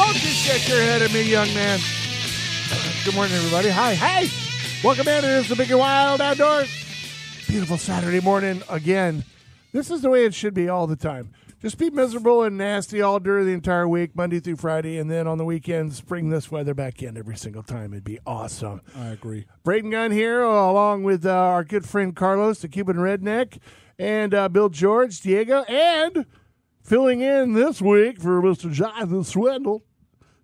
Don't you shake your head at me, young man. Good morning, everybody. Hi, hey. Welcome in. It is the Big and Wild Outdoors. Beautiful Saturday morning again. This is the way it should be all the time. Just be miserable and nasty all during the entire week, Monday through Friday, and then on the weekends, bring this weather back in every single time. It'd be awesome. I agree. Braden Gunn here, along with uh, our good friend Carlos, the Cuban Redneck, and uh, Bill George, Diego, and filling in this week for Mr. Jonathan Swindle.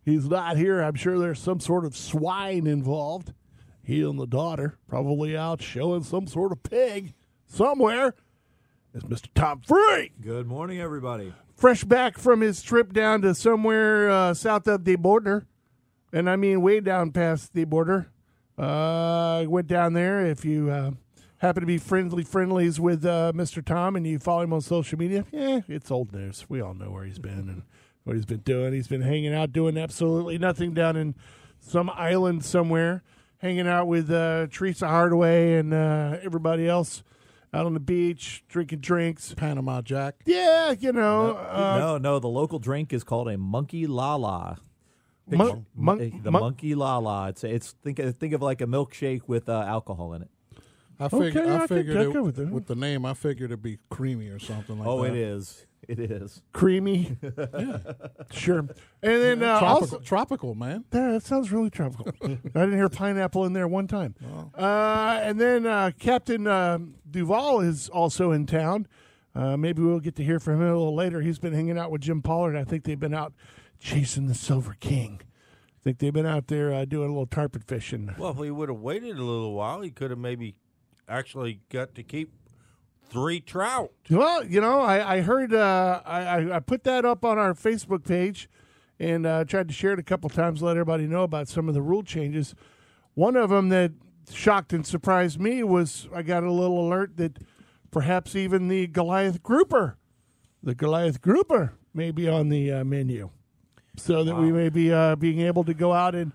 He's not here. I'm sure there's some sort of swine involved. He and the daughter probably out showing some sort of pig somewhere. It's Mr. Tom Free. Good morning, everybody. Fresh back from his trip down to somewhere uh, south of the border. And I mean way down past the border. Uh, went down there. If you uh, happen to be friendly friendlies with uh, Mr. Tom and you follow him on social media, yeah, it's old news. We all know where he's been and what he's been doing. He's been hanging out doing absolutely nothing down in some island somewhere, hanging out with uh, Teresa Hardaway and uh, everybody else out on the beach, drinking drinks. Panama Jack. Yeah, you know. uh, no, no, the local drink is called a monkey lala. la. Mon- mon- the mon- monkey lala. la. It's it's think of- think of like a milkshake with uh, alcohol in it. I figured. Okay, I I figured I it, with with the name. I figured it'd be creamy or something like oh, that. Oh, it is. It is. creamy. Yeah, sure. And then uh, Tropical, also, tropical, man. Yeah, that sounds really tropical. I didn't hear pineapple in there one time. Uh, and then uh, Captain uh, Duval is also in town. Uh, maybe we'll get to hear from him a little later. He's been hanging out with Jim Pollard. I think they've been out chasing the Silver King. I think they've been out there uh, doing a little tarpon fishing. Well, if he would have waited a little while, he could have maybe actually got to keep three trout. Well, you know, I, I heard uh, I, I- put that up on our Facebook page and uh, tried to share it a couple times, let everybody know about some of the rule changes. One of them that shocked and surprised me was I got a little alert that perhaps even the Goliath grouper, the Goliath grouper, may be on the uh, menu, so that we may be uh, being able to go out and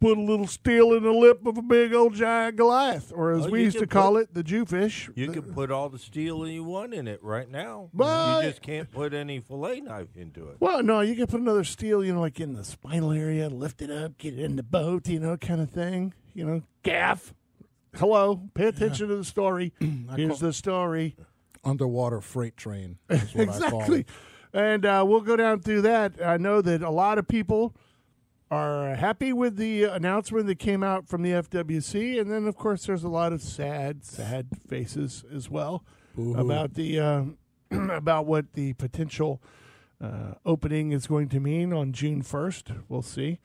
put a little steel in the lip of a big old giant Goliath, or as Oh, we used to can call put- it, the Jewfish. You can put all the steel you want in it right now. But- you just can't put any fillet knife into it. Well, no, you can put another steel, you know, like in the spinal area, lift it up, get it in the boat, you know, kind of thing. You know, gaff. Hello, pay attention to the story. Here's the story. Underwater freight train. Is what I call exactly. it. And uh, we'll go down through that. I know that a lot of people are happy with the announcement that came out from the FWC, and then of course there's a lot of sad, sad faces as well about the uh, about what the potential uh, opening is going to mean on June 1st. We'll see.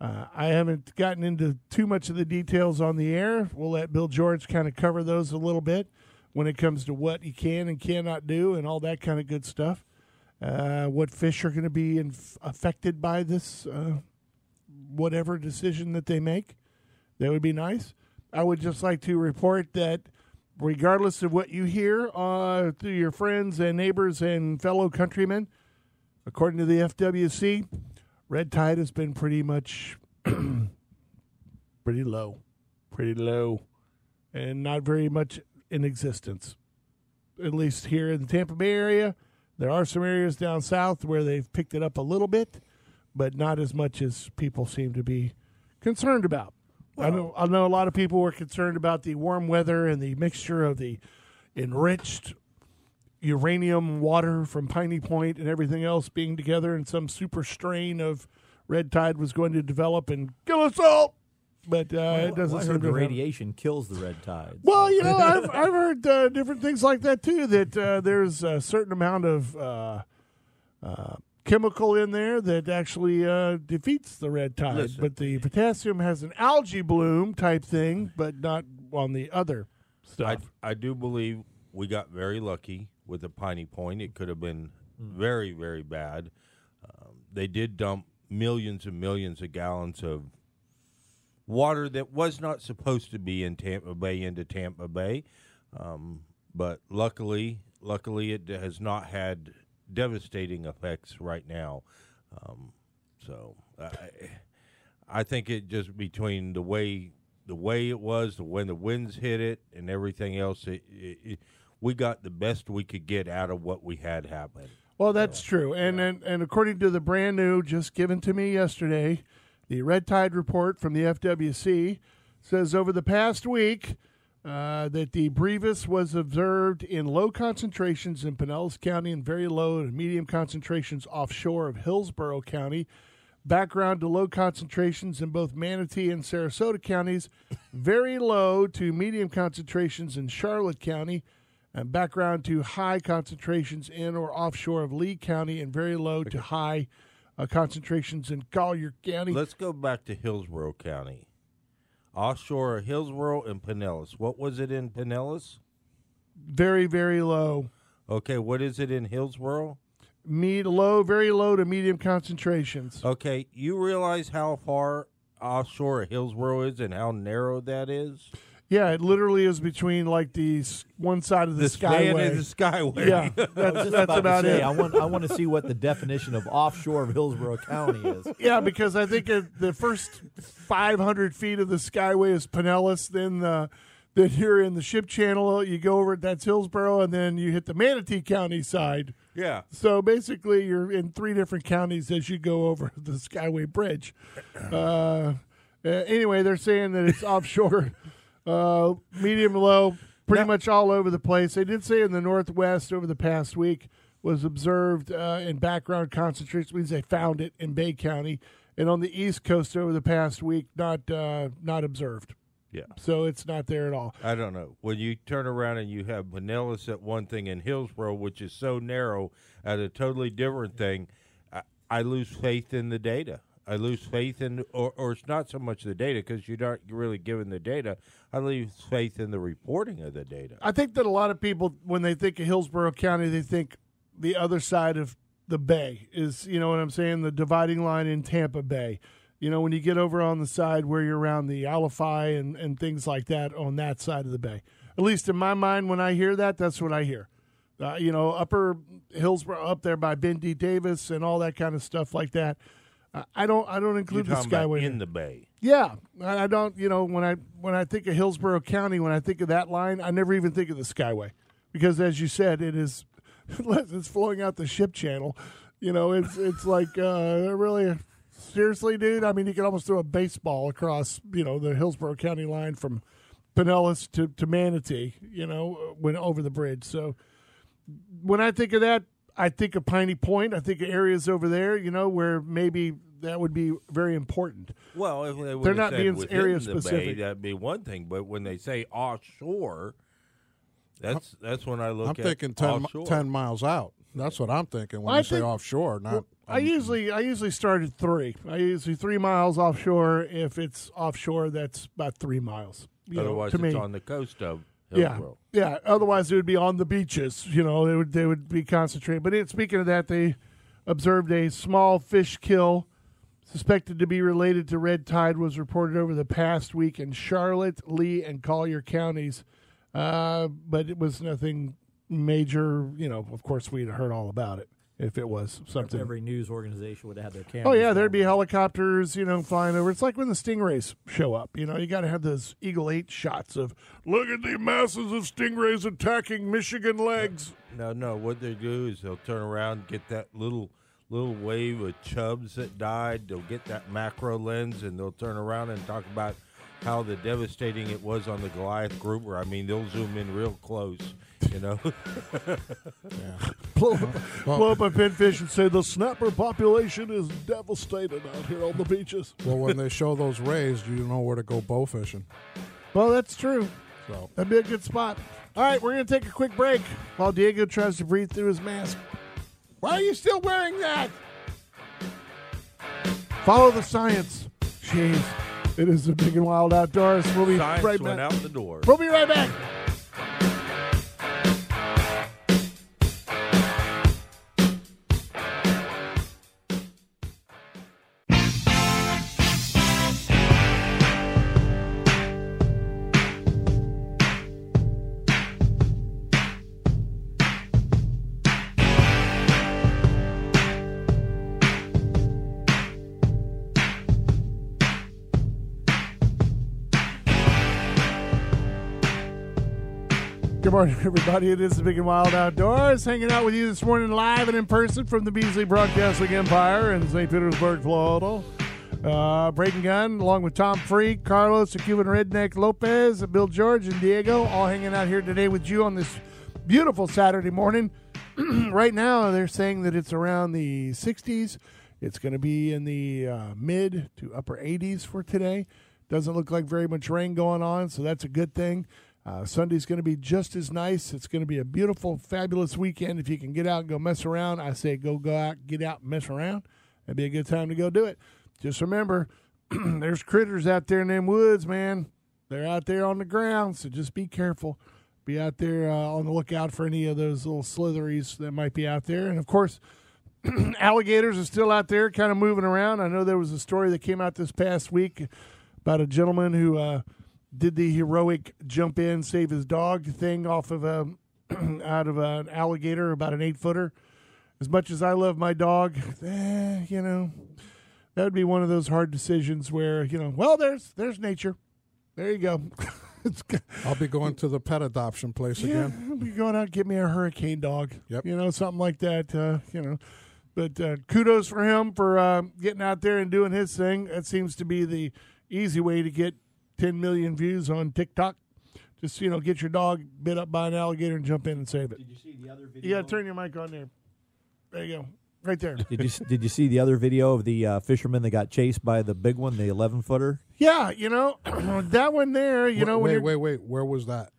Uh, I haven't gotten into too much of the details on the air. We'll let Bill George kind of cover those a little bit when it comes to what he can and cannot do and all that kind of good stuff. Uh, what fish are going to be inf- affected by this, uh, whatever decision that they make. That would be nice. I would just like to report that regardless of what you hear uh, through your friends and neighbors and fellow countrymen, according to the FWC, red tide has been pretty much pretty low, pretty low, and not very much in existence. At least here in the Tampa Bay area, there are some areas down south where they've picked it up a little bit, but not as much as people seem to be concerned about. I know I know a lot of people were concerned about the warm weather and the mixture of the enriched uranium water from Piney Point and everything else being together and some super strain of red tide was going to develop and kill us all. But uh, it doesn't Well, seem to radiation kills the red tide. well, you know, I've, I've heard uh, different things like that too. That uh, there's a certain amount of uh, uh, chemical in there that actually uh, defeats the red tide. Listen. but the potassium has an algae bloom type thing, but not on the other I, stuff. I do believe we got very lucky with the Piney Point. It could have been very, very bad. Um, they did dump millions and millions of gallons of water that was not supposed to be in Tampa Bay into Tampa Bay, um, but luckily, luckily, it has not had devastating effects right now. Um, so I, I think it just between the way the way it was, the when the winds hit it, and everything else, it, it, it, we got the best we could get out of what we had happen. Well, that's true, and, and and according to the brand new, just given to me yesterday, the red tide report from the FWC says over the past week uh, that the brevis was observed in low concentrations in Pinellas County and very low to medium concentrations offshore of Hillsborough County. Background to low concentrations in both Manatee and Sarasota counties, very low to medium concentrations in Charlotte County, and background to high concentrations in or offshore of Lee County, and very low to high uh, concentrations in Collier County. Let's go back to Hillsborough County, offshore of Hillsborough and Pinellas. What was it in Pinellas? very, very low. Okay, what is it in Hillsborough? Med- low, very low to medium concentrations. Okay, you realize how far offshore of Hillsborough is and how narrow that is? Yeah, it literally is between like the s- one side of the, skyway. and the skyway. yeah, that's, that's about, about it. I want I want to see what the definition of offshore of Hillsborough County is. Yeah, because I think it, the first 500 feet of the Skyway is Pinellas. Then, uh, then you're in the ship channel. You go over it, that's Hillsborough, and then you hit the Manatee County side. Yeah. So basically, you're in three different counties as you go over the Skyway Bridge. Uh, uh, anyway, they're saying that it's offshore, uh, medium low, pretty Now- much all over the place. They did say in the Northwest over the past week was observed uh, in background concentration, means they found it in Bay County, and on the East Coast over the past week, not uh, not observed. Yeah. So it's not there at all. I don't know. When you turn around and you have Pinellas at one thing and Hillsborough, which is so narrow, at a totally different thing, I, I lose faith in the data. I lose faith in, or, or it's not so much the data because you're not really given the data. I lose faith in the reporting of the data. I think that a lot of people, when they think of Hillsborough County, they think the other side of the bay is, you know what I'm saying, the dividing line in Tampa Bay. You know, when you get over on the side where you're around the Alafia and, and things like that on that side of the bay. At least in my mind, when I hear that, that's what I hear. Uh, you know, upper Hillsborough, up there by Ben T. Davis and all that kind of stuff like that. Uh, I don't, I don't include the Skyway in the bay. yeah, I don't. You know, when I when I think of Hillsborough County, when I think of that line, I never even think of the Skyway because, as you said, it is it's flowing out the ship channel. You know, it's it's like uh, really seriously, dude. I mean, you could almost throw a baseball across you know the Hillsborough County line from Pinellas to to Manatee. You know, when over the bridge. So when I think of that, I think of Piney Point. I think of areas over there. You know, where maybe that would be very important. Well, if they they're not being area the bay, specific. that'd be one thing. But when they say offshore, that's that's when I look I'm at thinking 10, mi- 10 miles out. That's what I'm thinking when I you say offshore. Not I usually I usually start at three. I usually three miles offshore. If it's offshore, that's about three miles. You know, Otherwise, to it's me, on the coast of yeah, Hillsborough. Yeah. Otherwise, it would be on the beaches. You know, they would they would be concentrated. But speaking of that, they observed a small fish kill suspected to be related to red tide was reported over the past week in Charlotte, Lee, and Collier counties. Uh, but it was nothing major. You know, of course, we'd heard all about it if it was something. Every news organization would have their cameras. Oh yeah, there'd be helicopters, you know, flying over. It's like when the stingrays show up. You know, you got to have those Eagle Eight shots of look at the masses of stingrays attacking Michigan legs. No, no. What they do is they'll turn around, get that little little wave of chubs that died. They'll get that macro lens, and they'll turn around and talk about how the devastating it was on the Goliath grouper. I mean, they'll zoom in real close. You know, Blow, blow up a pinfish and say the snapper population is devastated out here on the beaches. well, when they show those rays, you know where to go bow fishing. Well, that's true. So That'd be a good spot. All right, we're going to take a quick break while Diego tries to breathe through his mask. Why are you still wearing that? Follow the science. Jeez. It is the big and wild outdoors. We'll be Science right went back. out the door. We'll be right back. Good morning, everybody. It is the Big and Wild Outdoors. Hanging out with you this morning live and in person from the Beasley Broadcasting Empire in St. Petersburg, Florida. Uh, Braden Gunn, along with Tom Freak, Carlos, the Cuban Redneck Lopez, Bill George, and Diego, all hanging out here today with you on this beautiful Saturday morning. right now, they're saying that it's around the 60s. It's going to be in the uh, mid to upper 80s for today. Doesn't look like very much rain going on, so that's a good thing. Uh, Sunday's going to be just as nice. It's going to be a beautiful, fabulous weekend. If you can get out and go mess around, I say go go out, get out and mess around. That'd be a good time to go do it. Just remember, there's critters out there in them woods, man. They're out there on the ground, so just be careful. Be out there uh, on the lookout for any of those little slitheries that might be out there. And of course, alligators are still out there, kind of moving around. I know there was a story that came out this past week about a gentleman who uh, did the heroic jump in, save his dog thing off of a out of an alligator, about an eight footer. As much as I love my dog, eh, you know, that would be one of those hard decisions where you know, well, there's there's nature. There you go. I'll be going to the pet adoption place yeah, again. I'll be going out and get me a hurricane dog. Yep. You know, something like that. Uh, you know, but uh, kudos for him for uh, getting out there and doing his thing. That seems to be the easy way to get 10 million views on TikTok. Just you know, get your dog bit up by an alligator and jump in and save it. Did you see the other video? You got to turn your mic on there. There you go, right there. Did you did you see the other video of the uh, fisherman that got chased by the big one, the eleven footer? Yeah, you know that one there. You know wait, wait, wait. Where was that?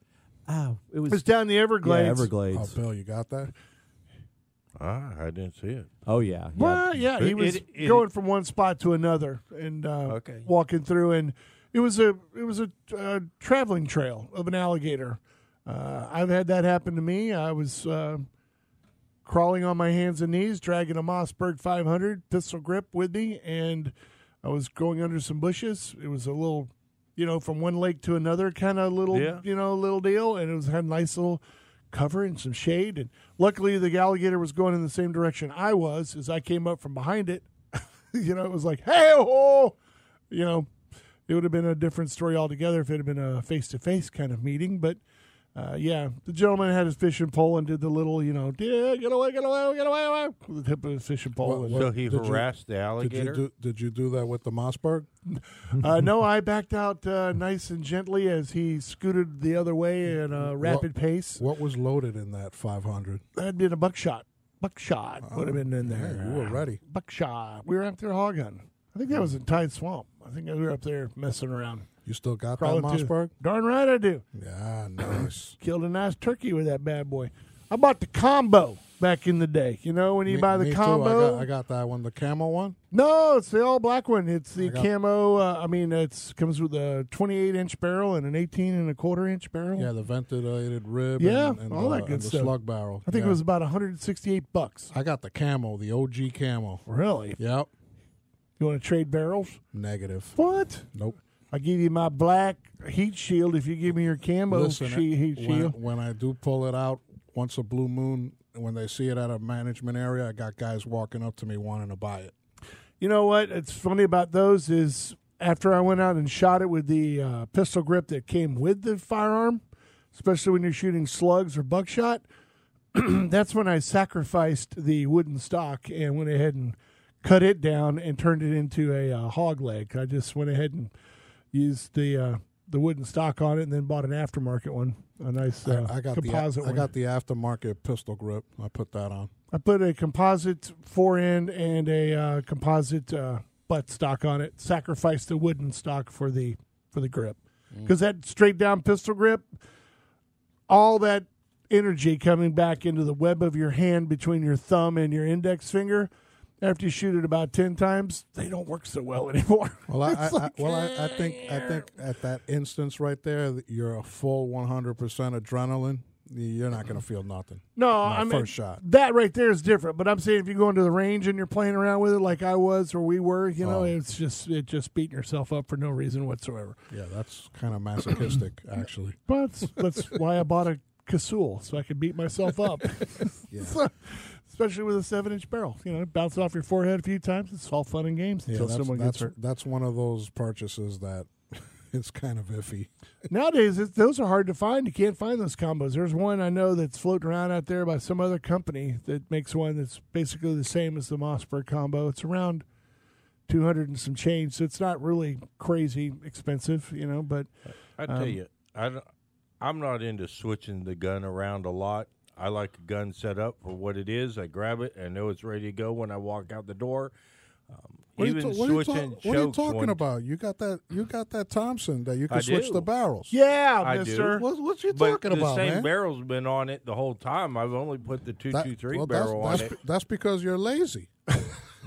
Oh, it was it's down the Everglades. yeah, Oh, Everglades. Bill, you got that? Ah, I didn't see it. Oh yeah, yeah. Well, yeah, he was it- it- going from one spot to another and uh, Okay. walking through, and it was a it was a uh, traveling trail of an alligator. Uh, I've had that happen to me. I was uh, crawling on my hands and knees, dragging a Mossberg 500 pistol grip with me, and I was going under some bushes. It was a little, you know, from one lake to another kind of little, Yeah. you know, little deal, and it was had a nice little cover and some shade. And luckily, the alligator was going in the same direction I was as I came up from behind it. you know, it was like, hey, oh, you know, it would have been a different story altogether if it had been a face to face kind of meeting. But uh, yeah, the gentleman had his fishing pole and did the little, you know, yeah, get away, get away, get away, away with the tip of his fishing pole. What- what- So he did you- harassed the Did you alligator. do? Did you do that with the Mossberg? uh, no, I backed out uh, nice and gently as he scooted the other way at a rapid pace. What was loaded in that 500? That'd been a buckshot. Buckshot would have been in there. Yeah, you were ready. Buckshot. We were after a hog hunting. I think that was in Tide Swamp. I think we were up there messing around. You still got that Crawling through- Mossberg? Darn right I do. Yeah, nice. Killed a nice turkey with that bad boy. I bought the combo back in the day. You know when you Me- buy the me too. combo. I got, I got that one, the camo one. No, it's the all black one. It's the I camo. Uh, I mean, it comes with a 28 inch barrel and an 18 and a quarter inch barrel. Yeah, the ventilated rib. Yeah, and, and all the, that good and the stuff. slug barrel. I think Yeah. it was about 168 bucks. I got the camo, the OG camo. Really? Yep. You want to trade barrels? Negative. What? Nope. I give you my black heat shield if you give me your camo Listen, she- heat when, shield. when I do pull it out once a blue moon, when they see it at a management area, I got guys walking up to me wanting to buy it. You know what? It's funny about those is after I went out and shot it with the uh, pistol grip that came with the firearm, especially when you're shooting slugs or buckshot. that's when I sacrificed the wooden stock and went ahead and cut it down and turned it into a uh, hog leg. I just went ahead and used the uh, the wooden stock on it, and then bought an aftermarket one, a nice uh, I, I got the composite I one. got the aftermarket pistol grip. I put that on. I put a composite fore end and a uh, composite uh, butt stock on it. Sacrificed the wooden stock for the for the grip because that straight down pistol grip, all that energy coming back into the web of your hand between your thumb and your index finger, after you shoot it about ten times, they don't work so well anymore. Well, I, I, like, I well, I, I think I think at that instance right there, you're a full 100 percent adrenaline. You're not going to feel nothing. No, I mean first shot. that right there is different. But I'm saying if you go into the range and you're playing around with it like I was or we were, you know, Oh. it's just it just beating yourself up for no reason whatsoever. Yeah, that's kind of masochistic, actually. But that's, why I bought a Casull so I could beat myself up. Yeah. Especially with a seven inch barrel, you know, bounce it off your forehead a few times. It's all fun and games Yeah, until that's, someone that's, gets hurt. that's one of those purchases that it's kind of iffy. Nowadays, it, those are hard to find. You can't find those combos. There's one I know that's floating around out there by some other company that makes one that's basically the same as the Mossberg combo. It's around two hundred and some change, so it's not really crazy expensive, you know. But I tell Um, you, I don't, I'm not into switching the gun around a lot. I like a gun set up for what it is. I grab it and know it's ready to go when I walk out the door. Um, What even are you, ta- what are ta- what are you talking one- about? You got that? You got that Thompson that you can I switch do. the barrels. yeah, I do. Mister. What, what you But talking the about, same man? barrel's been on it the whole time. I've only put the two That- two three well, that's- barrel that's, on it. That's because you're lazy.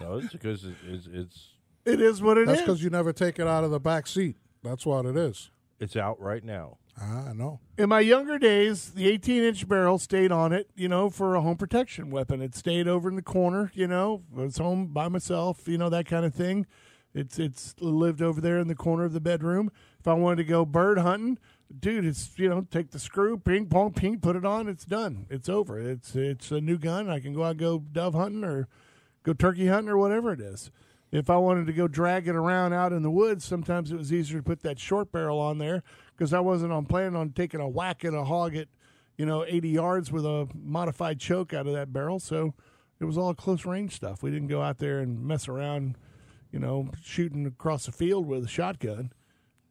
No, it's because it, it's it's It is what it That's is. because you never take it out of the back seat. That's what it is. it's out right now. Ah, I know. In my younger days, the 18 inch barrel stayed on it, you know, for a home protection weapon. It stayed over in the corner, you know, I was home by myself, you know, that kind of thing. It's it's lived over there in the corner of the bedroom. If I wanted to go bird hunting, dude, it's you know, take the screw, ping pong, ping, put it on, it's done. It's over. It's it's a new gun. I can go out and go dove hunting or go turkey hunting or whatever it is. If I wanted to go drag it around out in the woods, sometimes it was easier to put that short barrel on there because I wasn't on planning on taking a whack at a hog at, you know, 80 yards with a modified choke out of that barrel. So it was all close range stuff. We didn't go out there and mess around, you know, shooting across the field with a shotgun.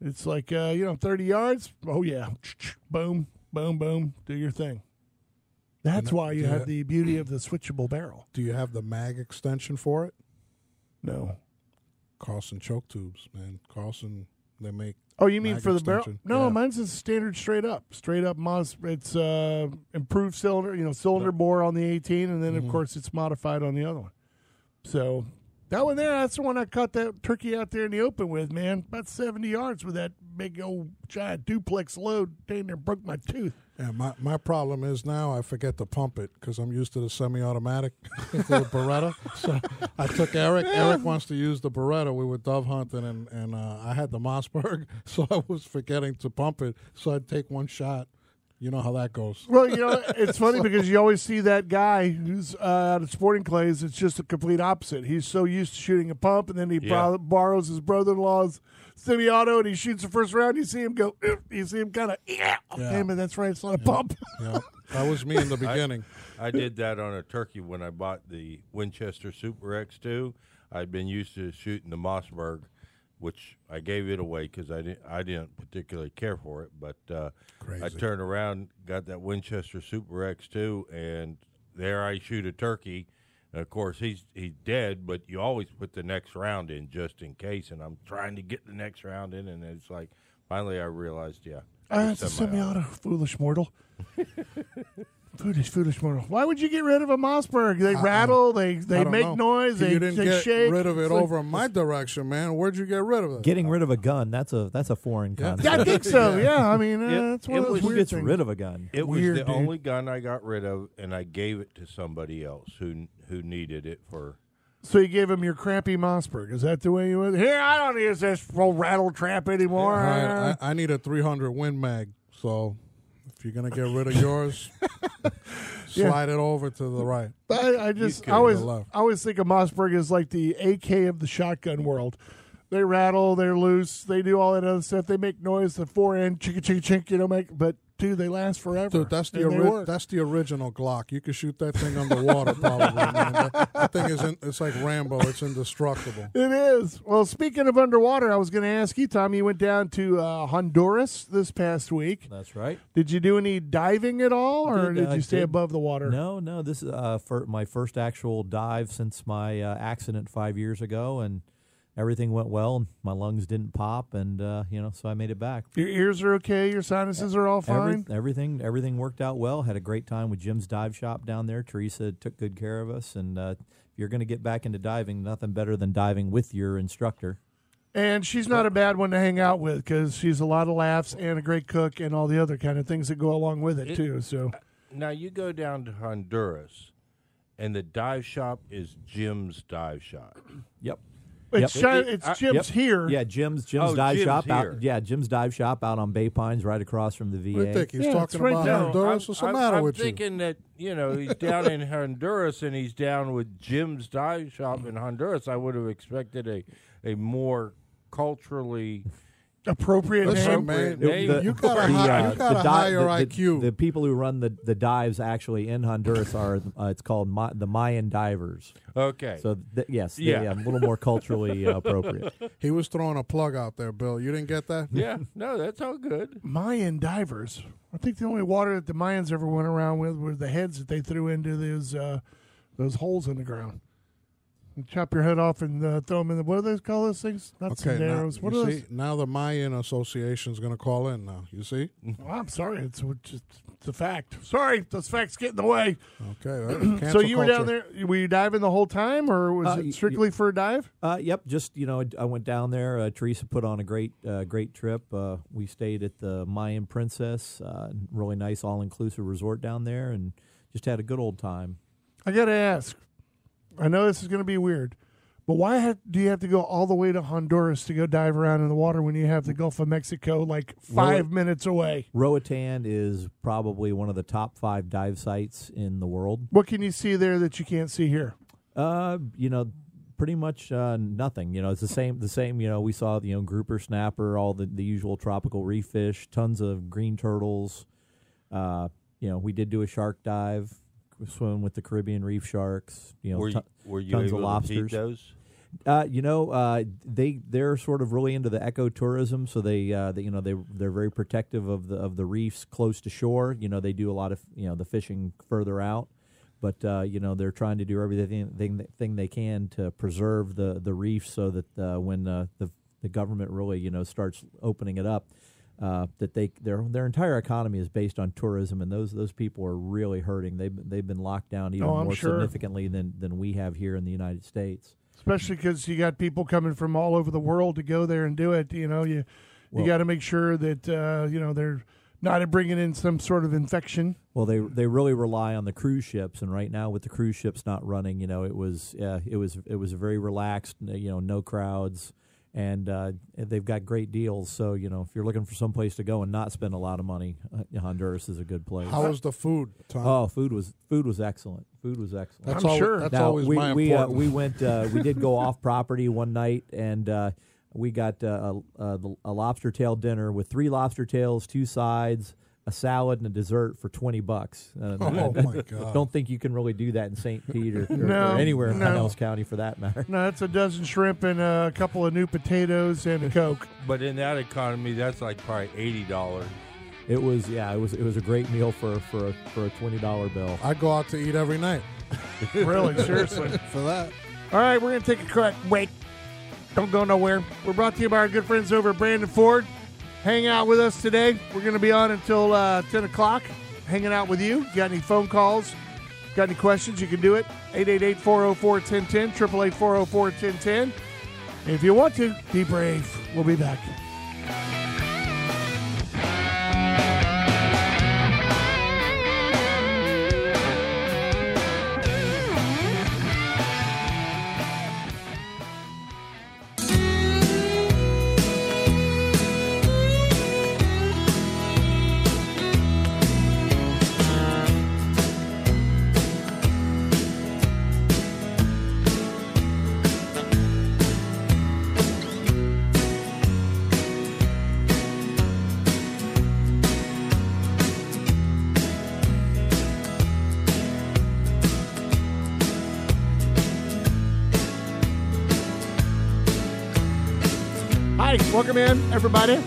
It's like, uh, you know, 30 yards. Oh, yeah. Boom, boom, boom. Do your thing. That's why you have the beauty of the switchable barrel. Do you have the mag extension for it? No. Carlson choke tubes, man. Carlson, they make. Oh, you mean for the barrel? No, yeah. mine's a standard straight up, straight up. It's uh, improved cylinder, you know, cylinder bore on the 18, and then Mm-hmm. of course it's modified on the other one. So that one there, that's the one I caught that turkey out there in the open with, man. About 70 yards with that big old giant duplex load. Dang near broke my tooth. Yeah, my, my problem is now I forget to pump it because I'm used to the semi-automatic, the Beretta. So I took Eric. Eric wants to use the Beretta. We were dove hunting, and and uh, I had the Mossberg, so I was forgetting to pump it. So I'd take one shot. You know how that goes. Well, you know, it's funny because you always see that guy who's uh, out of sporting clays. It's just a complete opposite. He's so used to shooting a pump, and then he Yeah. bro- borrows his brother-in-law's semi-auto, and he shoots the first round. You see him go. "Eh," You see him kind of. Yeah. Yeah. Damn it, that's right. It's not a pump. Yeah, that was me in the beginning. I did that on a turkey when I bought the Winchester Super X2. I'd been used to shooting the Mossberg, which I gave it away because I didn't I didn't particularly care for it. But uh, I turned around, got that Winchester Super X2, and there I shoot a turkey. And of course, he's he's dead, but you always put the next round in just in case. And I'm trying to get the next round in, and it's like finally I realized, yeah, Ah, it's a semi-auto. Foolish mortal. foolish, foolish mortal. Why would you get rid of a Mossberg? They rattle. They they make know. noise. They, you didn't they get shake. rid of it It's over in my direction, man. Where'd you get rid of it? Getting rid of a gun, that's a that's a foreign Yeah. concept. Yeah, I think so. Yeah. Yeah, I mean, uh, It- that's one it of those was- Who weird gets things. rid of a gun? It Weird, was the dude. only gun I got rid of, and I gave it to somebody else who who needed it for. So you gave him your crappy Mossberg. Is that the way you went? Here, I don't use this old rattle trap anymore. All right, I, I need a 300 Win Mag. So if you're gonna get rid of yours, slide it over to the right. I, I just I always. I always think of Mossberg as like the AK of the shotgun world. They rattle, they're loose, they do all that other stuff. They make noise. The four end chicka chicka chink, you know, make but dude, they last forever. Dude, that's the And they ori- that's the original Glock. You could shoot that thing underwater, probably. man. That, that thing is in, it's like Rambo. It's indestructible. It is. Well, speaking of underwater, I was going to ask you, Tom. You went down to uh, Honduras this past week. That's right. Did you do any diving at all, or Did, did, uh, you stay did. above the water? No, no. This is uh, fir- my first actual dive since my uh, accident five years ago, and everything went well. My lungs didn't pop, and uh, you know, so I made it back. Your ears are okay. Your sinuses are all Every- fine. everything everything worked out well. Had a great time with Jim's dive shop down there. Teresa took good care of us, and uh, if you're going to get back into diving, nothing better than diving with your instructor. And she's not a bad one to hang out with because she's a lot of laughs and a great cook and all the other kind of things that go along with it, It- too. So Now you go down to Honduras, and the dive shop is Jim's dive shop. Yep. It's Yep. Shi- It- it- it's I- Jim's Yep. here. Yeah, Jim's Jim's Oh, dive Jim's shop here. out. Yeah, Jim's dive shop out on Bay Pines, right across from the VA. What do you think? He's Yeah, talking it's right about there. Honduras. I'm, What's the I'm- matter I'm with you? thinking that you know he's down in Honduras and he's down with Jim's dive shop in Honduras. I would have expected a a more culturally Appropriate Listen, name. man, name. you, you got a the, high, uh, you got a the di- higher the- the- IQ. The, people who run the, the dives actually in Honduras are uh, it's called Ma- the Mayan divers. okay. So th- yes, they- Yeah. yeah, a little more culturally uh, appropriate. he was throwing a plug out there, Bill. You didn't get that? yeah, no, that's all good. Mayan divers. I think the only water that the Mayans ever went around with were the heads that they threw into those uh, those holes in the ground. You chop your head off and uh, throw them in the. What do they call those things? Not Okay, now. What you are see, now the Mayan Association's going to call in now. You see? those? Oh, I'm sorry. It's just it's a fact. Sorry, those facts get in the way. Okay. so cancel you were down there. Were you diving the whole time, or was Uh, y- it y- strictly for a dive? Uh, yep, just you know, I- I went down there. Uh, Teresa put on a great, uh, great trip. Uh, we stayed at the Mayan Princess, uh, really nice all-inclusive resort down there, and just had a good old time. I got to ask. I know this is going to be weird, but why have, do you have to go all the way to Honduras to go dive around in the water when you have the Gulf of Mexico like five minutes away? Roatan is probably one of the top five dive sites in the world. What can you see there that you can't see here? Uh, you know, pretty much uh, nothing. You know, it's the same. The same. You know, we saw you know grouper snapper, all the the usual tropical reef fish, tons of green turtles. Uh, you know, we did do a shark dive, swim with the Caribbean reef sharks. You know, were you, ton- were you tons of lobsters. those? Uh, you know, uh, they they're sort of really into the ecotourism, so they, uh, they you know they they're very protective of the of the reefs close to shore. You know, they do a lot of you know the fishing further out, but uh, you know they're trying to do everything thing, thing they can to preserve the the reef so that uh, when uh, the the government really you know starts opening it up. Uh, that they their their entire economy is based on tourism, and those those people are really hurting. They've they've been locked down even Oh, more sure. significantly than than we have here in the United States. Especially because you got people coming from all over the world to go there and do it. You know, you you got to make sure that uh, you know they're not bringing in some sort of infection. Well, they they really rely on the cruise ships, and right now with the cruise ships not running, you know, it was uh, it was it was very relaxed, you know, no crowds, and uh, they've got great deals. So you know, if you're looking for some place to go and not spend a lot of money, uh, Honduras is a good place. How was the food, Tom? oh, food was food was excellent. Food was excellent. that's I'm al- sure. That's now, always we my we uh, we went uh, we did go off property one night and uh, we got uh, a, a, a lobster tail dinner with three lobster tails, two sides, a salad, and a dessert for twenty bucks. Uh, Oh, my God. Don't think you can really do that in St. Pete or, or, No, or anywhere in no. Pinellas County for that matter. No, that's a dozen shrimp and a couple of new potatoes and a coke. But in that economy, that's like probably eighty dollars. It was yeah, it was it was a great meal for for a, for a twenty dollar bill. I go out to eat every night really, seriously. for that. All right, we're going to take a quick break. Don't go nowhere. We're brought to you by our good friends over at Brandon Ford. Hang out with us today. We're going to be on until uh, 10 o'clock, hanging out with you. Got any phone calls? Got any questions? You can do it. 888 404 1010, 888 404 1010. If you want to, be brave. We'll be back. Hi, welcome in, everybody.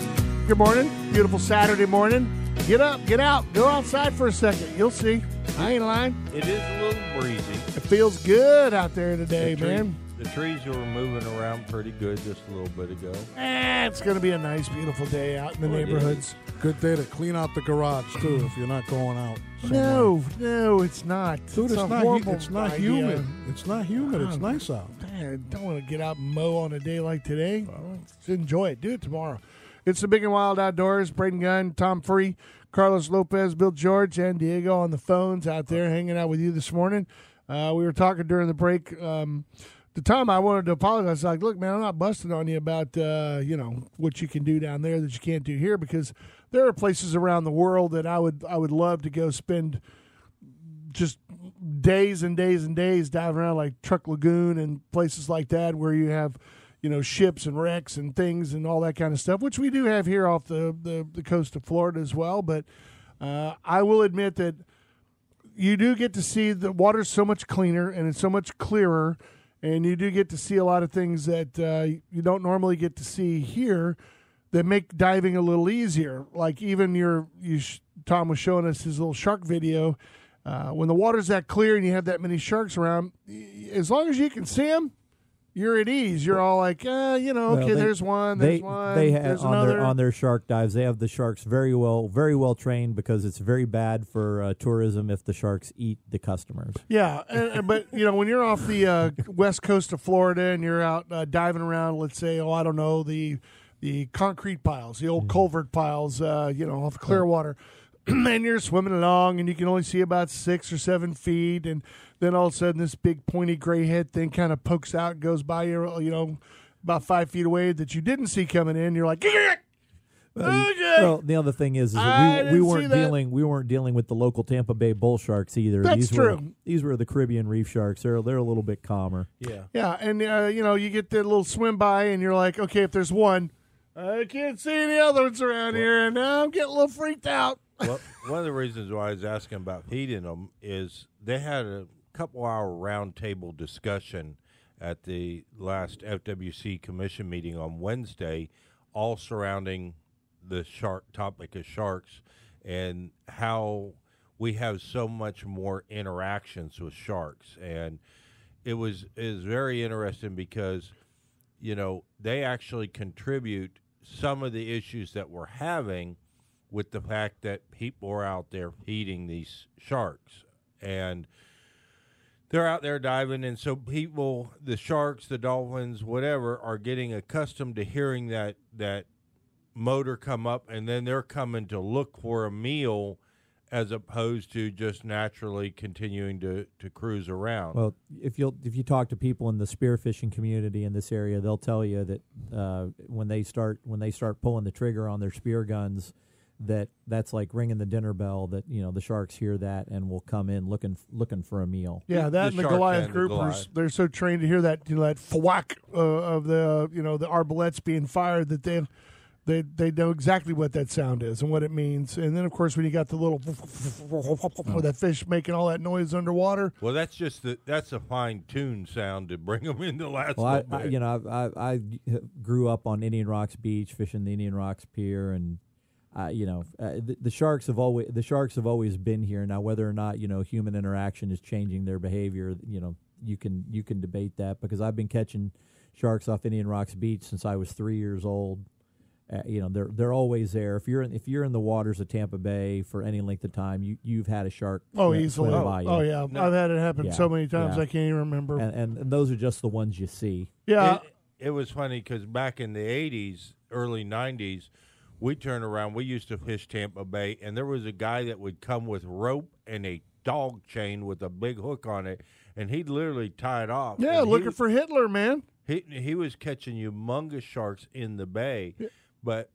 Good morning. Beautiful Saturday morning. Get up, get out, go outside for a second. You'll see. I ain't lying. It is a little breezy. It feels good out there today, The tree- man. the trees were moving around pretty good just a little bit ago. Eh, it's going to be a nice, beautiful day out in the Oh, neighborhoods. Good day to clean out the garage too if you're not going out. somewhere. No, no, it's not. dude, it's, a not. hu- It's not idea. humid. It's not humid. It's nice out. I don't want to get out and mow on a day like today. Let's enjoy it. Do it tomorrow. It's the Big and Wild Outdoors. Braden Gunn, Tom Free, Carlos Lopez, Bill George, and Diego on the phones out there hanging out with you this morning. Uh, we were talking during the break. Um, to Tom, I wanted to apologize. Like, look, man, I'm not busting on you about uh, you know what you can do down there that you can't do here because there are places around the world that I would I would love to go spend just days and days and days diving around like Truk Lagoon and places like that where you have, you know, ships and wrecks and things and all that kind of stuff, which we do have here off the, the, the coast of Florida as well. But uh, I will admit that you do get to see the water's so much cleaner and it's so much clearer. And you do get to see a lot of things that uh, you don't normally get to see here that make diving a little easier. Like even your, you Tom was showing us his little shark video. Uh, when the water's that clear and you have that many sharks around, as long as you can see them, you're at ease. You're all like, uh, you know, Well, okay, they- there's one, there's they one, they have there's on another. their on their shark dives. They have the sharks very well very well trained because it's very bad for uh, tourism if the sharks eat the customers. Yeah, and, but you know when you're off the uh, west coast of Florida and you're out uh, diving around, let's say, oh, I don't know the the concrete piles, the old culvert piles, uh, you know, off Clearwater, and you're swimming along and you can only see about six or seven feet, and then all of a sudden this big pointy gray head thing kind of pokes out and goes by you, you know, about five feet away that you didn't see coming in. You're like, okay. Well, the other thing is, is that we, we weren't dealing we weren't dealing with the local Tampa Bay bull sharks either. That's these Were, true. these were the Caribbean reef sharks. They're they're a little bit calmer. Yeah. Yeah, and uh, you know, you get that little swim by, and you're like, okay, if there's one, I can't see any other ones around here, and now I'm getting a little freaked out. Well, one of the reasons why I was asking about feeding them is they had a couple hour roundtable discussion at the last FWC commission meeting on Wednesday, all surrounding the shark topic of sharks and how we have so much more interactions with sharks. And it was is very interesting because you know they actually contribute some of the issues that we're having with the fact that people are out there feeding these sharks. And they're out there diving and so people the sharks the dolphins whatever are getting accustomed to hearing that that motor come up and then they're coming to look for a meal as opposed to just naturally continuing to, to cruise around. Well, if you if you talk to people in the spearfishing community in this area, they'll tell you that uh, when they start when they start pulling the trigger on their spear guns, that that's like ringing the dinner bell. That you know the sharks hear that and will come in looking looking for a meal. Yeah, that and the Goliath and the groupers, Goliath. they're so trained to hear that, you know, that thwack uh, of the, uh, you know, the arbalets being fired that they, they, they know exactly what that sound is and what it means. And then, of course, when you got the little, with that fish making all that noise underwater, well that's just the that's a fine-tuned sound to bring them in the last Well, I, I you know I, I I grew up on Indian Rocks Beach fishing the Indian Rocks Pier and. Uh, you know, uh, the, the sharks have always the sharks have always been here. Now, whether or not you know human interaction is changing their behavior, you know, you can you can debate that because I've been catching sharks off Indian Rocks Beach since I was three years old. Uh, you know, they're they're always there. If you're in, if you're in the waters of Tampa Bay for any length of time, you you've had a shark. oh, swim- easily. swim by you. Oh, yeah. I've had it happen Yeah, so many times yeah. I can't even remember. and, and and those are just the ones you see. yeah. it, it was funny because back in the 80s, early 90s, we turned around. We used to fish Tampa Bay, and there was a guy that would come with rope and a dog chain with a big hook on it, and he'd literally tie it off. yeah, and looking he, for Hitler, man. he he was catching humongous sharks in the bay, but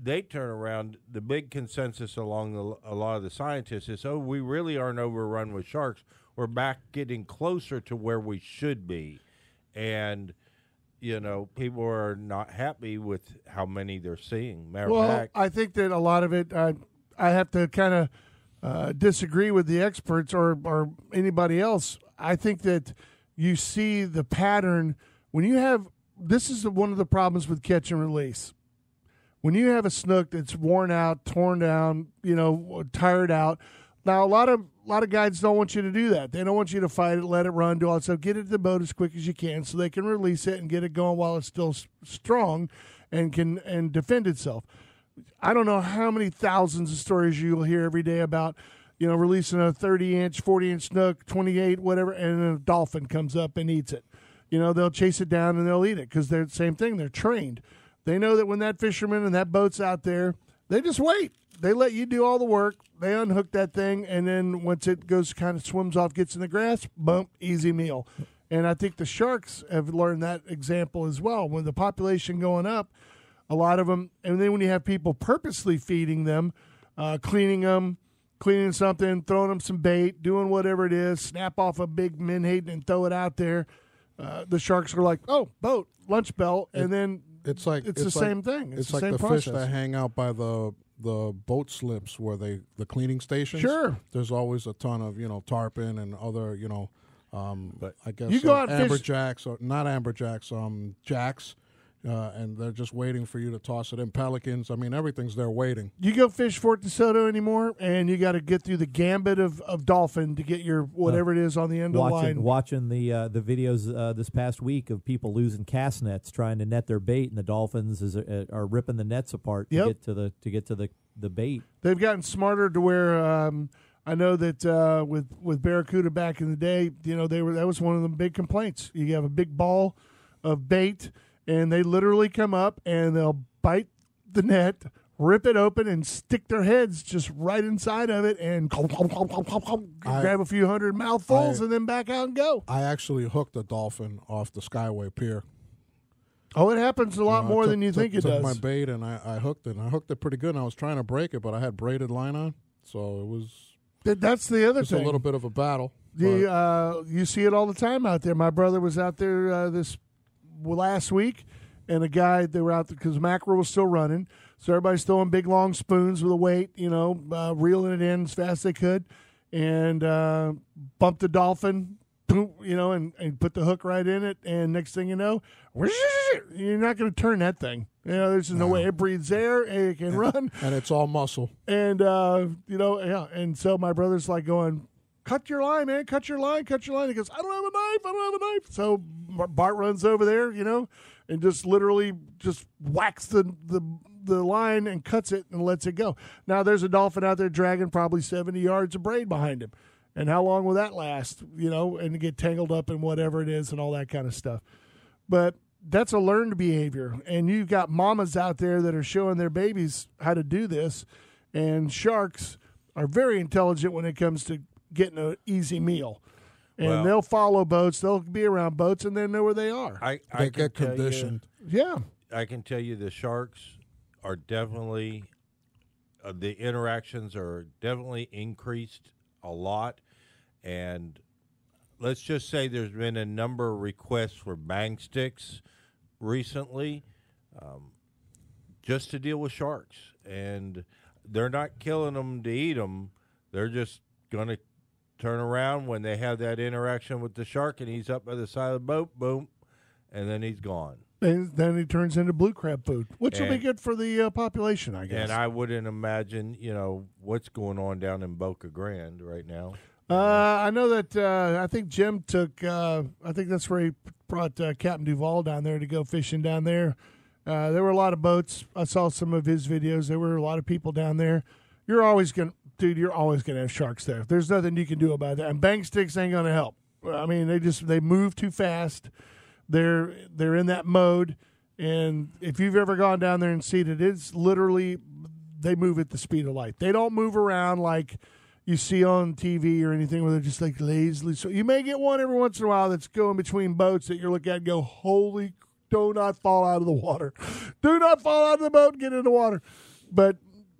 they turn around. The big consensus along the, a lot of the scientists is, oh, we really aren't overrun with sharks. We're back getting closer to where we should be, and you know people are not happy with how many they're seeing. Matter Well, fact, I think that a lot of it, I, I have to kind of uh, disagree with the experts or, or anybody else. I think that you see the pattern when you have this is one of the problems with catch and release. When you have a snook that's worn out, torn down, you know, tired out, Now a lot of a lot of guides don't want you to do that. They don't want you to fight it, let it run, do all that stuff. Get it to the boat as quick as you can, so they can release it and get it going while it's still strong, and can and defend itself. I don't know how many thousands of stories you'll hear every day about, you know, releasing a 30 inch, 40 inch snook, 28, whatever, and a dolphin comes up and eats it. You know, they'll chase it down and they'll eat it because they're the same thing. They're trained. They know that when that fisherman and that boat's out there, they just wait. They let you do all the work. They unhook that thing, and then once it goes, kind of swims off, gets in the grass, bump, easy meal. And I think the sharks have learned that example as well. When the population going up, a lot of them, and then when you have people purposely feeding them, uh, cleaning them, cleaning something, throwing them some bait, doing whatever it is, snap off a big menhaden and throw it out there. Uh, the sharks are like, "Oh, boat, lunch bell," and then It's like it's, the like- same thing. It's, It's, the like same the process. fish that hang out by the the boat slips where they the cleaning stations. Sure. There's always a ton of you know tarpon and other you know, um, But I guess You go uh, out and fish- amberjacks or not amberjacks, um, jacks, uh, and they're just waiting for you to toss it in. Pelicans. I mean, everything's there waiting. you go fish Fort DeSoto anymore, and you got to get through the gambit of, of dolphin to get your whatever it is on the end of the line. watching the uh, the videos uh, this past week of people losing cast nets trying to net their bait, and the dolphins is, uh, are ripping the nets apart to Yep. get to the to get to the the bait. They've gotten smarter to where um, I know that uh, with with Barracuda back in the day, you know, they were that was one of the big complaints. You have a big ball of bait, and they literally come up and they'll bite the net, rip it open, and stick their heads just right inside of it, and I- grab a few hundred mouthfuls, I- and then back out and go. I actually hooked a dolphin off the Skyway Pier. Oh, it happens a lot Uh, more took- than you took- think it took does. my bait and I, I hooked it. And I hooked it pretty good. And I was trying to break it, but I had braided line on, so it was Th- That's the other thing. a little bit of a battle. The, uh, you see it all the time out there. My brother was out there uh, this last week, and a guy they were out because mackerel was still running, so everybody's throwing big long spoons with a weight, you know, uh, reeling it in as fast as they could, and uh, bumped the dolphin, boom, you know, and, and put the hook right in it, and next thing you know, you're not going to turn that thing. You know, there's no way it breathes air, it can run and it's all muscle. and uh, you know, yeah. And so my brother's like going, "Cut your line, man! Cut your line! Cut your line!" He goes, "I don't have a knife! I don't have a knife!" So Bart runs over there, you know, and just literally just whacks the the the line and cuts it and lets it go. Now there's a dolphin out there dragging probably seventy yards of braid behind him. And how long will that last? You know, and get tangled up in whatever it is and all that kind of stuff. But that's a learned behavior. And you've got mamas out there that are showing their babies how to do this. And sharks are very intelligent when it comes to getting an easy meal. And Well- they'll follow boats, they'll be around boats, and they know where they are. I, I They can get tell you- conditioned. yeah. I can tell you the sharks are definitely uh, the interactions are definitely increased a lot, and let's just say there's been a number of requests for bang sticks recently, um, just to deal with sharks, and they're not killing them to eat them. They're just gonna turn around when they have that interaction with the shark, and he's up by the side of the boat, boom, and then he's gone. And then he turns into blue crab food, which will be good for the uh, population, I guess. And I wouldn't imagine, you know, what's going on down in Boca Grande right now. Uh, I know that. Uh, I think Jim took. Uh, I think that's where he brought uh, Captain Duval down there to go fishing down there. Uh, there were a lot of boats. I saw some of his videos. There were a lot of people down there. You're always gonna, dude. You're always gonna have sharks there. There's nothing you can do about that. And bang sticks ain't gonna help. I mean, they just they move too fast. They're they're in that mode. And if you've ever gone down there and seen it, it's literally they move at the speed of light. They don't move around like you see on TV or anything where they're just like lazily. So you may get one every once in a while that's going between boats that you're looking at and go, holy, do not fall out of the water. Do not fall out of the boat and get in the water. But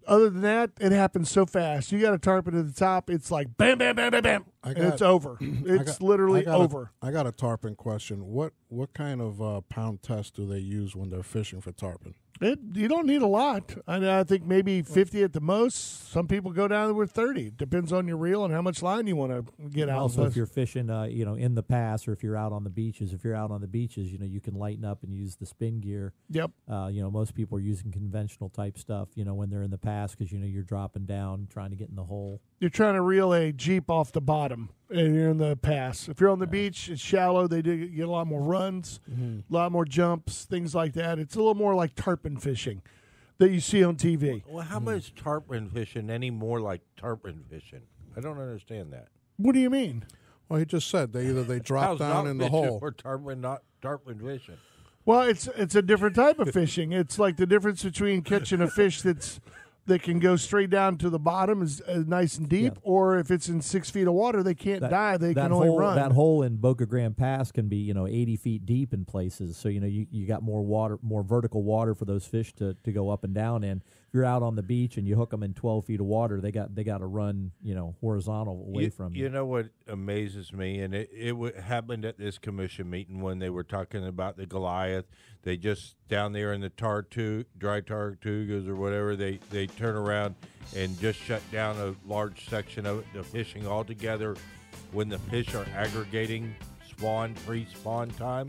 other than that, it happens so fast. You got a tarpon at the top, it's like bam, bam, bam, bam, bam. I and it's over. It's got- literally I over. I got a tarpon question. What what kind of uh, pound test do they use when they're fishing for tarpon? It, you don't need a lot. I, I think maybe 50 at the most. Some people go down with 30. Depends on your reel and how much line you want to get out. Also, if you're fishing, uh, you know, in the pass, or if you're out on the beaches, if you're out on the beaches, you know, you can lighten up and use the spin gear. yep. Uh, you know, most people are using conventional type stuff. You know, when they're in the pass, because you know you're dropping down, trying to get in the hole. You're trying to reel a Jeep off the bottom and you're in the pass. If you're on the beach, it's shallow. They do get a lot more runs, a lot more jumps, things like that. It's a little more like tarpon fishing that you see on TV. Well, how much tarpon fishing any more like tarpon fishing? I don't understand that. What do you mean? Well, he just said they either they drop How's down in the fishing hole. or tarpon not tarpon fishing? Well, it's it's a different type of fishing. It's like the difference between catching a fish that's that can go straight down to the bottom is uh, nice and deep, Yeah. or if it's in six feet of water, they can't dive. They that can only hole, run. That hole in Boca Grande Pass can be, you know, 80 feet deep in places. So, you know, you, you got more water, more vertical water for those fish to, to go up and down in. If you're out on the beach and you hook them in 12 feet of water, they got they got to run, you know, horizontal away you, from you you. know what amazes me, and it it w- happened at this commission meeting when they were talking about the Goliath. They just down there in the Tartu dry Tortugas or whatever. They they turn around and just shut down a large section of the fishing altogether. When the fish are aggregating spawn pre-spawn time,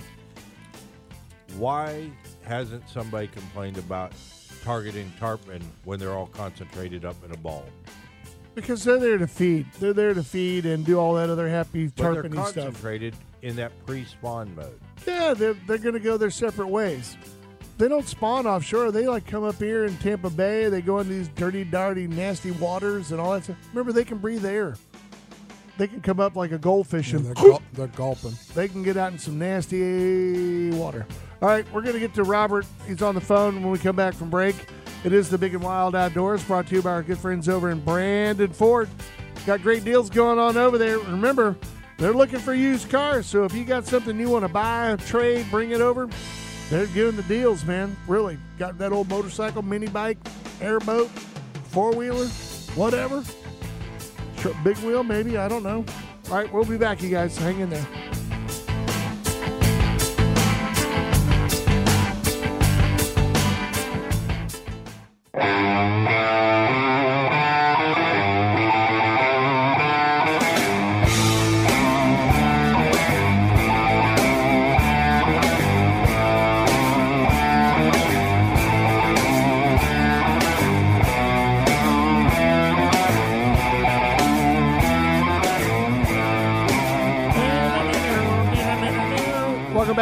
why hasn't somebody complained about targeting tarpon when they're all concentrated up in a ball? because they're there to feed. They're there to feed and do all that other happy But they're tarpony stuff. concentrated in that pre-spawn mode. Yeah, they're they're going to go their separate ways. They don't spawn offshore. They like come up here in Tampa Bay. They go into these dirty, dirty, nasty waters and all that stuff. Remember, they can breathe air. They can come up like a goldfish Yeah, and they're, gul- they're gulping. they can get out in some nasty water. All right, we're going to get to Robert. He's on the phone when we come back from break. It is the Big and Wild Outdoors brought to you by our good friends over in Brandon Ford. Got great deals going on over there. Remember, they're looking for used cars. So if you got something you want to buy, trade, bring it over, they're giving the deals, man. Really. Got that old motorcycle, mini bike, airboat, four wheeler, whatever. Big wheel, maybe. I don't know. All right, we'll be back, you guys. Hang in there.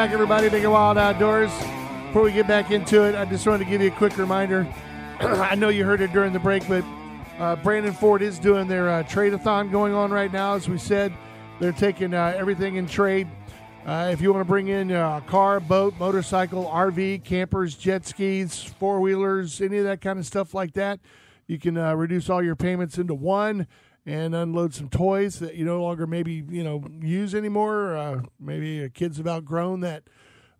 Back, everybody. And Wild Outdoors. Before we get back into it, I just wanted to give you a quick reminder. I know you heard it during the break, but uh, Brandon Ford is doing their uh, trade-a-thon going on right now. As we said, they're taking uh, everything in trade. Uh, if you want to bring in uh, a car, boat, motorcycle, RV, campers, jet skis, four wheelers, any of that kind of stuff like that, you can uh, reduce all your payments into one and unload some toys that you no longer maybe you know use anymore. Uh, maybe a kid's have outgrown that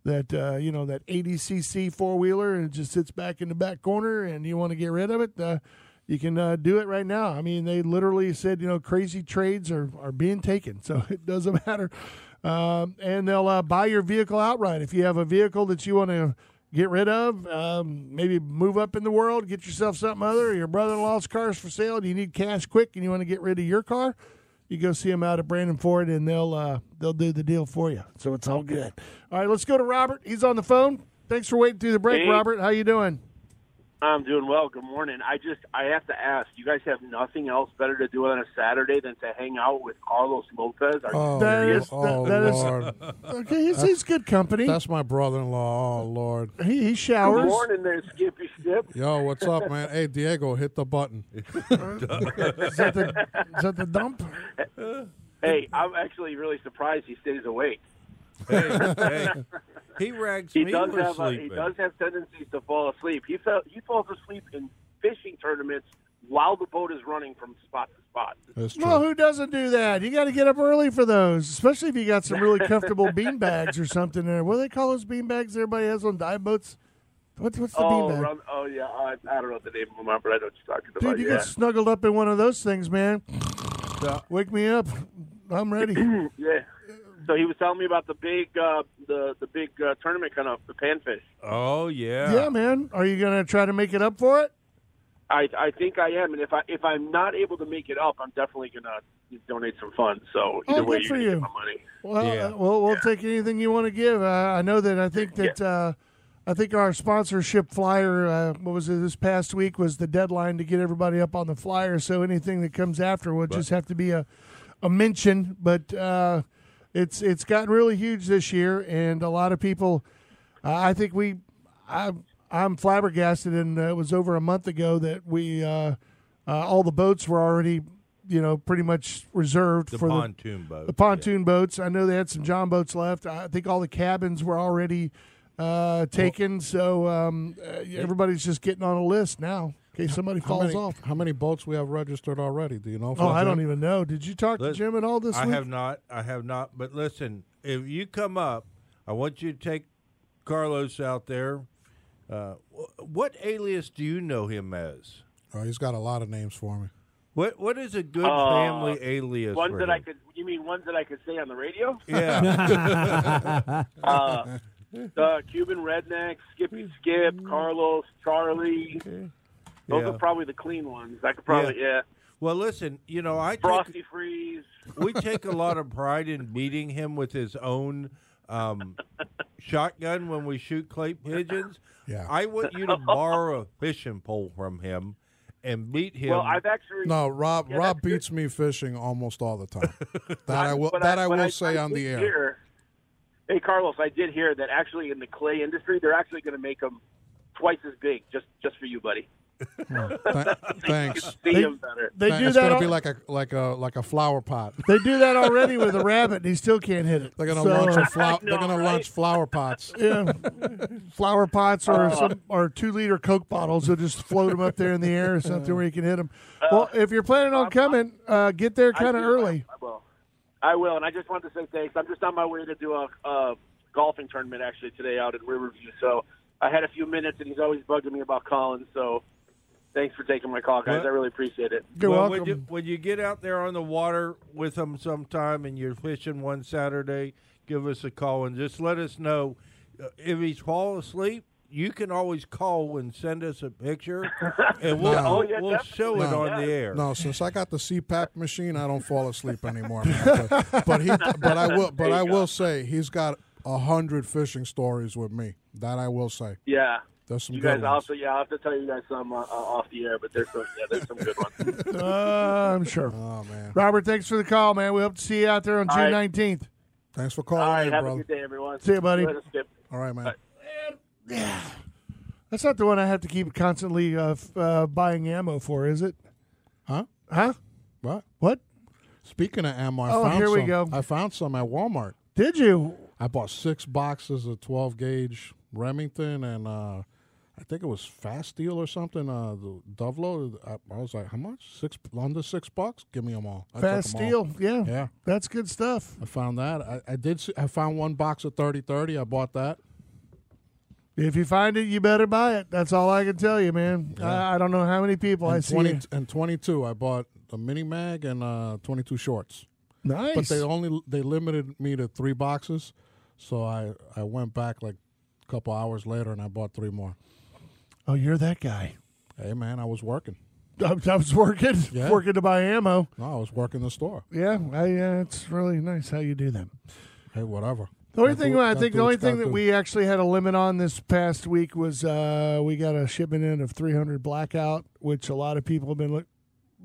that uh, you know that 80cc four wheeler and it just sits back in the back corner, and you want to get rid of it. Uh, you can uh, do it right now. I mean, they literally said you know crazy trades are are being taken, so it doesn't matter. Um, and they'll uh, buy your vehicle outright if you have a vehicle that you want to get rid of. Um, maybe move up in the world, get yourself something other. Your brother-in-law's car is for sale. and You need cash quick, and you want to get rid of your car. You go see them out at Brandon Ford, and they'll uh, they'll do the deal for you. So it's all good. All right, let's go to Robert. He's on the phone. Thanks for waiting through the break, Hey. Robert. How you doing? I'm doing well. Good morning. I just I have to ask, you guys have nothing else better to do on a Saturday than to hang out with Carlos Lopez? Are Oh, you oh, That serious? is- oh that is- Lord. Okay, he's, he's good company. That's my brother-in-law. Oh Lord. He, he Good morning there, Skippy Skip. Yo, what's up, man? Hey, Diego, hit the button. Is that the is that the dump? Hey, I'm actually really surprised he stays awake. Hey, hey, he rags He me does for have a, he does have tendencies to fall asleep. He fell he falls asleep in fishing tournaments while the boat is running from spot to spot. That's true. Well, who doesn't do that? You got to get up early for those, especially if you got some really comfortable bean bags or something there. What do they call those bean bags everybody has on dive boats? What's what's the Oh, bean bag? run, oh yeah, I, I don't know the name of them, but I know what you're talking about. Dude, you yeah. get snuggled up in one of those things, man. Wake me up. I'm ready. yeah. So he was telling me about the big, uh, the the big uh, tournament kind of the panfish. Oh yeah. Yeah, man. Are you gonna try to make it up for it? I I think I am, and if I if I'm not able to make it up, I'm definitely gonna donate some funds. So either Oh, way, good you're for you. get my money. Well, Yeah. uh, well, we'll take anything you want to give. Uh, I know that. I think that. Uh, I think our sponsorship flyer. Uh, what was it this past week? Was the deadline to get everybody up on the flyer. So anything that comes after will just have to be a a mention. But uh, it's it's gotten really huge this year, and a lot of people. Uh, I think we. I I'm flabbergasted, and uh, it was over a month ago that we. Uh, uh, all the boats were already, you know, pretty much reserved The for the pontoon boat. the pontoon boats. I know they had some John boats left. I think all the cabins were already uh, taken. So um, uh, everybody's just getting on a list now in case somebody How falls many, off. how many boats we have registered already? Do you know? Oh, I Jim? don't even know. Did you talk to Jim at all this time? I week? have not. I have not. But listen, if you come up, I want you to take Carlos out there. Uh, what alias do you know him as? Oh, he's got a lot of names for me. What What is a good Uh, family alias? Ones for that him? I could. You mean ones that I could say on the radio? Yeah. Uh, the Cuban redneck, Skippy Skip, Carlos, Charlie. Those Yeah. are probably the clean ones. I could probably yeah. well, listen. You know, I take, Frosty Freeze. we take a lot of pride in beating him with his own um, shotgun when we shoot clay pigeons. Yeah. I want you to borrow a fishing pole from him and beat him. Well, I've actually No, Rob. Yeah, Rob that's good. beats me fishing almost all the time. that I will. that I, but will say I on the air. Hear, hey, Carlos, I did hear that actually in the clay industry, they're actually going to make them twice as big, just just for you, buddy. Th- thanks. See They- them better. They do it's that. gonna al- be like a like a like a flower pot. they do that already with a rabbit, and he still can't hit it. They're gonna So, launch a uh, flower. They're gonna right? launch flower pots. yeah, flower pots or Uh. some or two liter Coke bottles. They'll just float them up there in the air or something where you can hit them. well, if you're planning on coming, uh, get there kind of early. I will. I will, and I just wanted to say thanks. I'm just on my way to do a, a golfing tournament actually today out in Riverview. So I had a few minutes, and he's always bugging me about calling. So thanks for taking my call, guys. What? I really appreciate it. You're well, welcome. When you, when you get out there on the water with them sometime and you're fishing one Saturday, give us a call and just let us know uh, if he's fall asleep. You can always call and send us a picture, and we'll, No. Oh, we'll, we'll definitely. show it No. on the air. No, since I got the CPAP machine, I don't fall asleep anymore. Man. But, but he, but I will, but I will say he's got a hundred fishing stories with me. That I will say. Yeah. There's some You good guys ones. also, yeah, I'll have to tell you guys some uh, uh, off the air, but there's some, yeah, there's some good ones. Uh, I'm sure. Oh man, Robert, thanks for the call, man. We hope to see you out there on All June right. 19th. thanks for calling All right, in, have brother. a good day, everyone. See you, buddy. Skip. All right, man. Yeah. That's not the one I have to keep constantly uh, f- uh, buying ammo for, is it? Huh? Huh? What? What? Speaking of ammo, I Oh, found here we some. go. I found some at Walmart. Did you? I bought six boxes of 12 gauge Remington and uh, I think it was Fast Steel or something. Uh, the Dovelo. I, I was like, how much? Six under six bucks? Give me them all. I Fast 'em all. Steel. Yeah. Yeah, That's good stuff. I found that. I, I did. See, I found one box of 30-30. I bought that. If you find it, you better buy it. That's all I can tell you, man. I, I don't know how many people I And see. and 22. I bought a mini mag and uh, 22 shorts. nice. But they only they limited me to three boxes, so I I went back like a couple hours later and I bought three more. Oh, you're that guy. Hey man, I was working. I, I was working, Yeah. working to buy ammo. No, I was working the store. Yeah, I, uh, it's really nice how you do that. Hey, whatever. The only thing I think the only thing that we actually had a limit on this past week was uh, we got a shipment in of 300 blackout, which a lot of people have been look,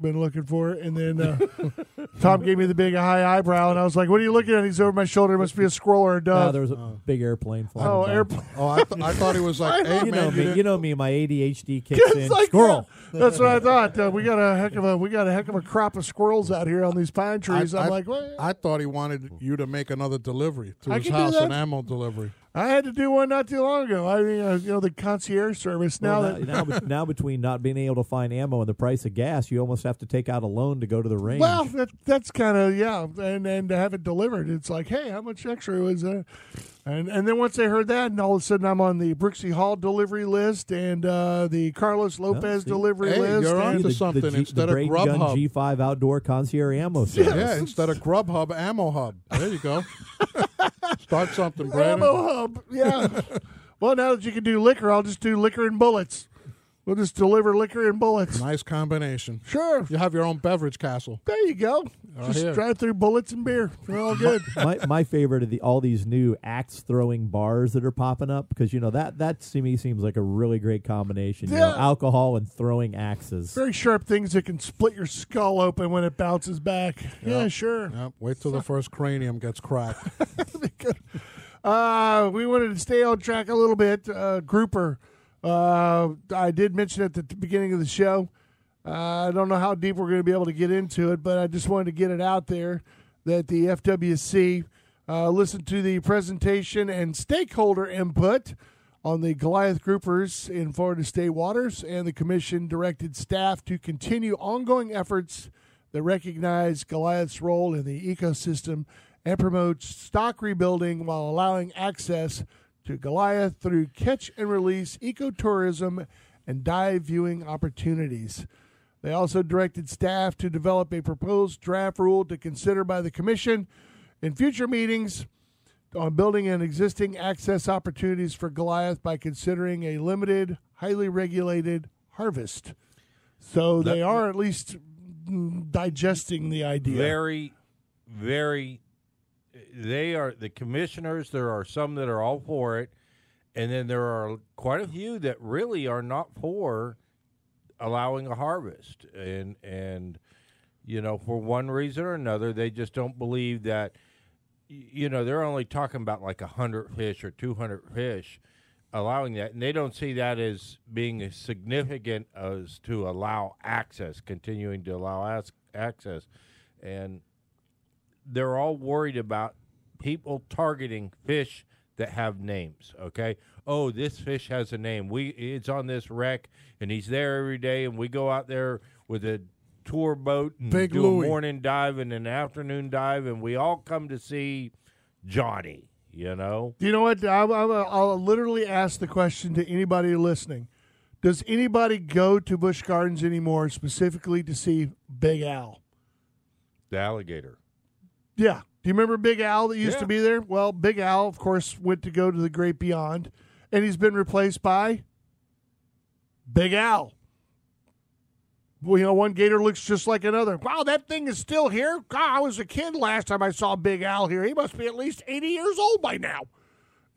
been looking for, and then uh, Tom gave me the big high eyebrow, and I was like, "What are you looking at?" He's over my shoulder. It must be a squirrel or a No, dove. there was a big airplane flying. oh, by. airplane. Oh, I, th- I thought he was like, hey You man, know you me. didn't- You know me. My ADHD kicks in. like Squirrel. that. That's what I thought. Uh, we got a heck of a we got a heck of a crop of squirrels out here on these pine trees. I, am I, like, what? I thought he wanted you to make another delivery to I his house, that. an ammo delivery. I had to do one not too long ago. I mean, uh, you know, the concierge service. Now Well, that now, now, now between not being able to find ammo and the price of gas, you almost have to take out a loan to go to the range. Well, that, that's kind of yeah, and and to have it delivered, it's like, hey, how much extra was that? And and then once they heard that, and all of a sudden I'm on the Brooksy Hall delivery list and uh, the Carlos Lopez see. delivery Hey, list. you're and- on to something G- instead the of Braden Gun Grubhub. G5 outdoor concierge ammo service. Yeah, instead of Grubhub, Ammo Hub. There you go. Start something, Brandon. Ammo hub. Yeah. well, now that you can do liquor, I'll just do liquor and bullets. We'll just deliver liquor and bullets. Nice combination. Sure. You have your own beverage castle. There you go. Just here. drive through bullets and beer. We're all good. my my favorite of the all these new axe throwing bars that are popping up because you know that that to me seems like a really great combination. You know, Yeah. alcohol and throwing axes. Very sharp things that can split your skull open when it bounces back. Yeah, sure. Yep. Wait till the first cranium gets cracked. Uh, we wanted to stay on track a little bit. Uh, grouper, uh, I did mention at the beginning of the show. Uh, I don't know how deep we're going to be able to get into it, but I just wanted to get it out there that the FWC uh, listened to the presentation and stakeholder input on the Goliath groupers in Florida state waters, and the commission directed staff to continue ongoing efforts that recognize Goliath's role in the ecosystem and promote stock rebuilding while allowing access to Goliath through catch and release ecotourism and dive viewing opportunities. They also directed staff to develop a proposed draft rule to consider by the commission in future meetings on building and existing access opportunities for Goliath by considering a limited, highly regulated harvest. So they are at least digesting the idea. Very, very. They are the commissioners. There are some that are all for it, and then there are quite a few that really are not for allowing a harvest. And and you know, for one reason or another, they just don't believe that. You know, they're only talking about like a hundred fish or two hundred fish, allowing that, and they don't see that as being as significant as to allow access, continuing to allow access, and they're all worried about people targeting fish that have names. Okay, oh, this fish has a name. We it's on this wreck, and he's there every day, and we go out there with a tour boat and Big do a morning dive and an afternoon dive, and we all come to see Johnny. You know, You know what? I, I, I'll literally ask the question to anybody listening. Does anybody go to Busch Gardens anymore specifically to see Big Al? the alligator. Yeah. Do you remember Big Al that used Yeah. to be there? Well, Big Al, of course, went to go to the Great Beyond, and he's been replaced by Big Al. Well, you know, one gator looks just like another. Wow, that thing is still here. God, I was a kid last time I saw Big Al here. He must be at least 80 years old by now.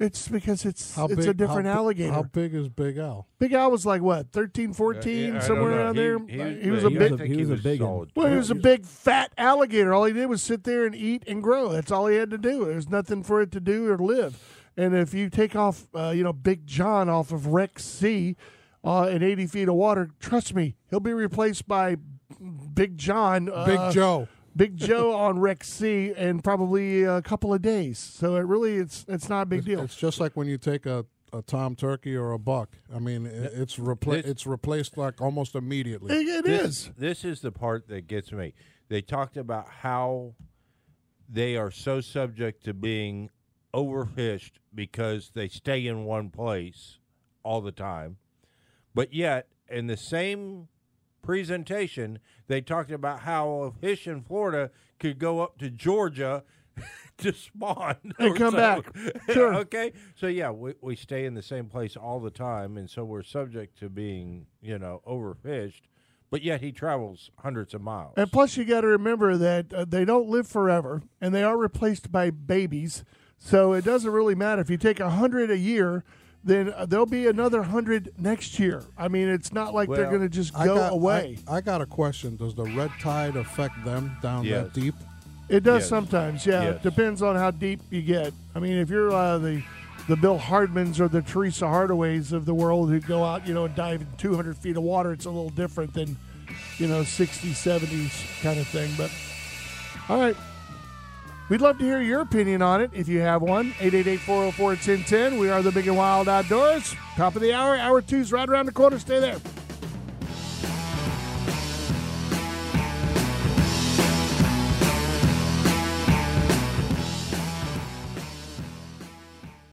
It's because it's How it's big, a different how, alligator. How big is Big Al? Big Al was like what, 13, 14, Yeah, I somewhere around He- there. he- He, was I a he big was a- think he was a big one. solid. well, he was a big fat alligator. All he did was sit there and eat and grow. That's all he had to do. There's nothing for it to do or live. And if you take off, uh, you know, Big John off of Rex Sea uh, in 80 feet of water, trust me, he'll be replaced by Big John, uh, Big Joe. Big Joe on Rex Sea in probably a couple of days. So it really, it's it's not a big It's, deal. it's just like when you take a, a tom turkey or a buck. I mean, i it's repla- This- it's replaced like almost immediately. It- it this, is. This is the part that gets me. They talked about how they are so subject to being overfished because they stay in one place all the time. But yet, in the same presentation, they talked about how a fish in Florida could go up to Georgia to spawn And come back. Sure. okay. So yeah, we, we stay in the same place all the time, and so we're subject to being, you know, overfished. But yet he travels hundreds of miles. And plus, you got to remember that uh, they don't live forever, and they are replaced by babies. So it doesn't really matter if you take a hundred a year. Then uh, there'll be another hundred next year. I mean, it's not like they're going to just I go got, away. I, I got a question. Does the red tide affect them down Yes. that deep? it does yes. sometimes, yeah. Yes. It depends on how deep you get. I mean, if you're uh, the the Bill Hardmans or the Teresa Hardaways of the world who go out, you know, and dive in 200 feet of water, it's a little different than, you know, 60s, 70s kind of thing. But all right. We'd love to hear your opinion on it if you have one. 888-404-1010. We are the Big and Wild Outdoors. Top of the hour. Hour two's right around the corner. Stay there.